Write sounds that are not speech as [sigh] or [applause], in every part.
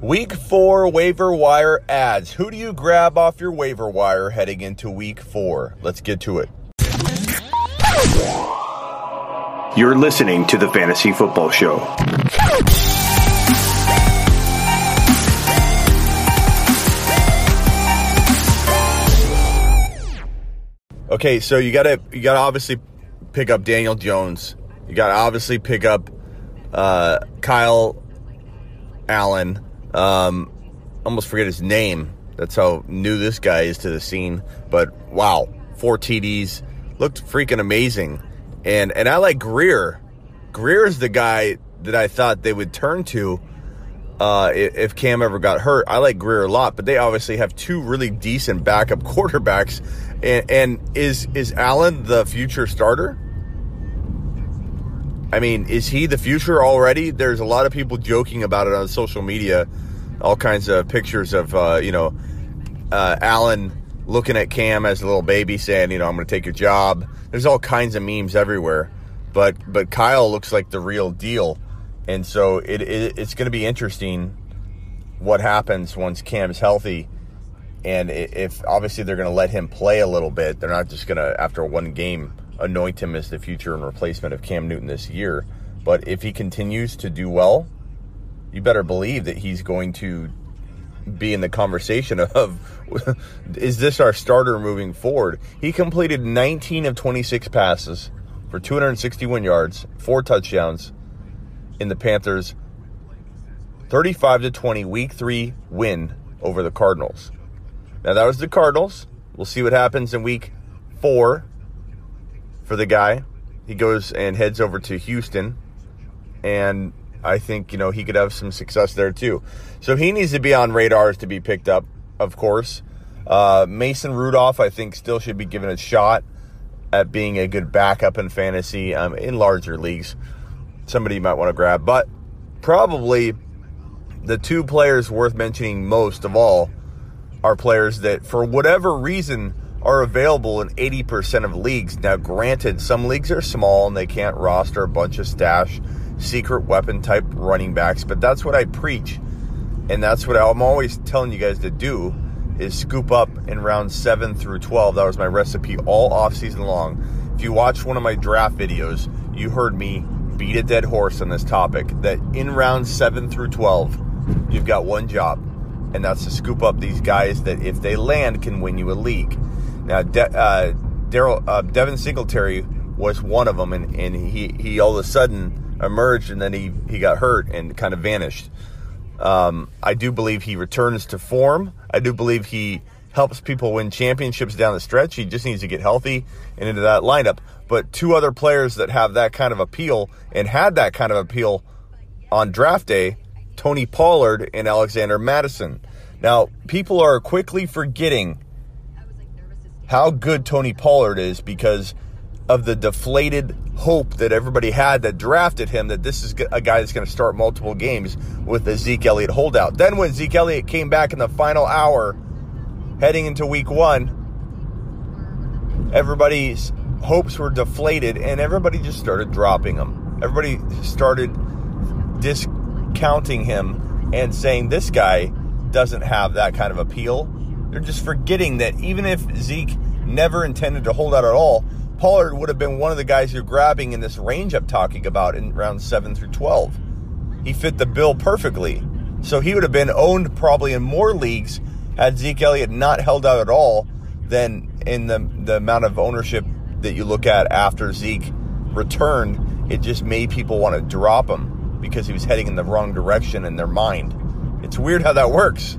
Week four waiver wire ads. Who do you grab off your waiver wire heading into week four? Let's get to it. You're listening to the Fantasy Football Show. Okay, so you gotta you gotta obviously pick up Daniel Jones. You gotta obviously pick up uh, Kyle Allen. Um, almost forget his name. That's how new this guy is to the scene. But wow, four TDs looked freaking amazing. And and I like Greer. Grier is the guy that I thought they would turn to uh, if Cam ever got hurt. I like Grier a lot, but they obviously have two really decent backup [laughs] quarterbacks. And, and is is Allen the future starter? I mean, is he the future already? There's a lot of people joking about it on social media, all kinds of pictures of uh, you know uh, Allen looking at Cam as a little baby, saying, you know, I'm going to take your job. There's all kinds of memes everywhere, but but Kyle looks like the real deal, and so it, it it's going to be interesting what happens once Cam's healthy. And if obviously they're going to let him play a little bit, they're not just going to, after one game, anoint him as the future and replacement of Cam Newton this year. But if he continues to do well, you better believe that he's going to be in the conversation [laughs] of is this our starter moving forward? He completed 19 of 26 passes for 261 yards, four touchdowns in the Panthers 35 to 20 week 3 win over the Cardinals. Now, that was the Cardinals. We'll see what happens in week four for the guy. He goes and heads over to Houston. And I think, you know, he could have some success there too. So he needs to be on radars to be picked up, of course. Uh, Mason Rudolph, I think, still should be given a shot at being a good backup in fantasy um, in larger leagues. Somebody you might want to grab. But probably the two players worth mentioning most of all are players that, for whatever reason, are available in 80% of leagues. Now, granted, some leagues are small and they can't roster a bunch of stash, secret weapon type running backs, but that's what I preach. And that's what I'm always telling you guys to do is scoop up in round 7 through 12. That was my recipe all offseason long. If you watch one of my draft videos, you heard me beat a dead horse on this topic that in round 7 through 12, you've got one job and that's to scoop up these guys that, if they land, can win you a league. Now, De- uh, Daryl uh, Devin Singletary was one of them, and, and he he all of a sudden emerged, and then he he got hurt and kind of vanished. Um, I do believe he returns to form. I do believe he helps people win championships down the stretch. He just needs to get healthy and into that lineup. But two other players that have that kind of appeal and had that kind of appeal on draft day Tony Pollard and Alexander Mattison. Now, people are quickly forgetting how good Tony Pollard is because of the deflated hope that everybody had that drafted him that this is a guy that's going to start multiple games with the Zeke Elliott holdout. Then when Zeke Elliott came back in the final hour heading into week one, everybody's hopes were deflated and everybody just started dropping him. Everybody started discounting him and saying this guy doesn't have that kind of appeal. They're just forgetting that even if Zeke never intended to hold out at all, Pollard would have been one of the guys you're grabbing in this range I'm talking about in round 7 through 12. He fit the bill perfectly. So he would have been owned probably in more leagues had Zeke Elliott not held out at all than in the, the amount of ownership that you look at after Zeke returned. It just made people want to drop him because he was heading in the wrong direction in their mind. It's weird how that works.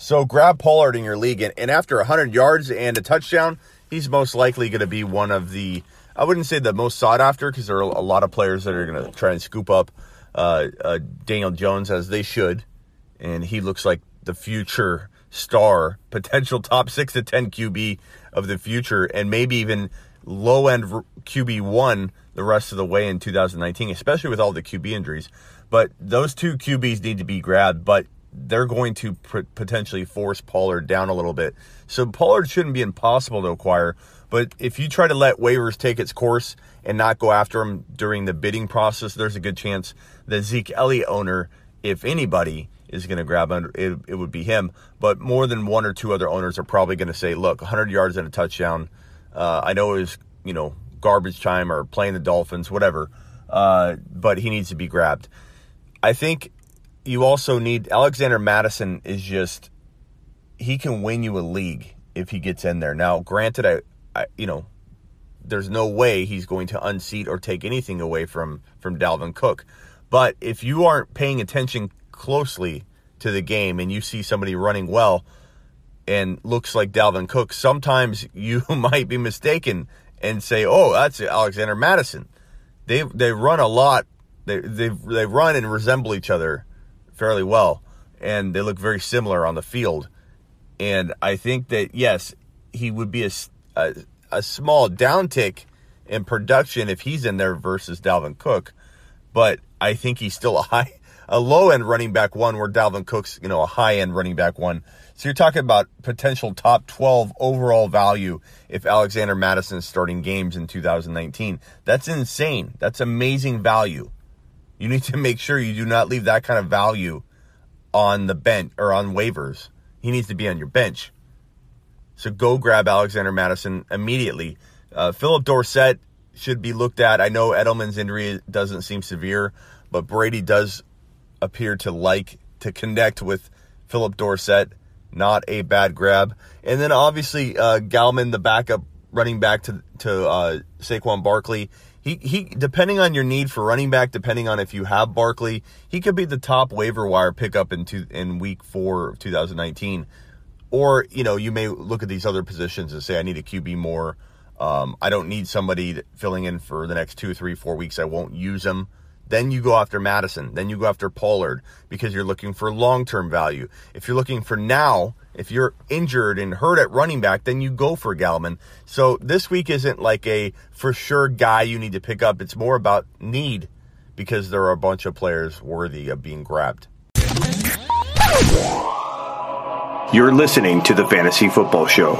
So grab Pollard in your league, and, and after 100 yards and a touchdown, he's most likely going to be one of the, I wouldn't say the most sought after, because there are a lot of players that are going to try and scoop up uh, uh, Daniel Jones, as they should, and he looks like the future star, potential top six to 10 QB of the future, and maybe even low end QB one the rest of the way in 2019, especially with all the QB injuries. But those two QBs need to be grabbed, but they're going to pr- potentially force Pollard down a little bit. So Pollard shouldn't be impossible to acquire, but if you try to let waivers take its course and not go after him during the bidding process, there's a good chance that Zeke Elliott owner, if anybody, is going to grab under it, it would be him. But more than one or two other owners are probably going to say, look, 100 yards and a touchdown. Uh, I know it was, you know, garbage time or playing the Dolphins, whatever, uh, but he needs to be grabbed. I think you also need Alexander Mattison is just he can win you a league if he gets in there. Now, granted, I, I you know, there's no way he's going to unseat or take anything away from from Dalvin Cook. But if you aren't paying attention closely to the game and you see somebody running well and looks like Dalvin Cook, sometimes [laughs] you might be mistaken and say, "Oh, that's Alexander Mattison." They they run a lot. They they they run and resemble each other fairly well, and they look very similar on the field. And I think that yes, he would be a a, a small downtick in production if he's in there versus Dalvin Cook, but I think he's still a [laughs] high a low end running back one where Dalvin Cook's, you know, a high end running back one. So you're talking about potential top 12 overall value if Alexander Mattison is starting games in 2019. That's insane. That's amazing value. You need to make sure you do not leave that kind of value on the bench or on waivers. He needs to be on your bench. So go grab Alexander Mattison immediately. Uh, Phillip Dorsett should be looked at. I know Edelman's injury doesn't seem severe, but Brady does appear to like to connect with Philip Dorsett. Not a bad grab. And then obviously uh, Gallman, the backup running back to to uh, Saquon Barkley. He he depending on your need for running back, depending on if you have Barkley, he could be the top waiver wire pickup in two, in week four of 2019. Or you know you may look at these other positions and say I need a QB more. Um, I don't need somebody filling in for the next two, three, four weeks. I won't use them. Then you go after Mattison. Then you go after Pollard because you're looking for long term value. If you're looking for now, if you're injured and hurt at running back, then you go for Gallman. So this week isn't like a for sure guy you need to pick up. It's more about need because there are a bunch of players worthy of being grabbed. You're listening to the Fantasy Football Show.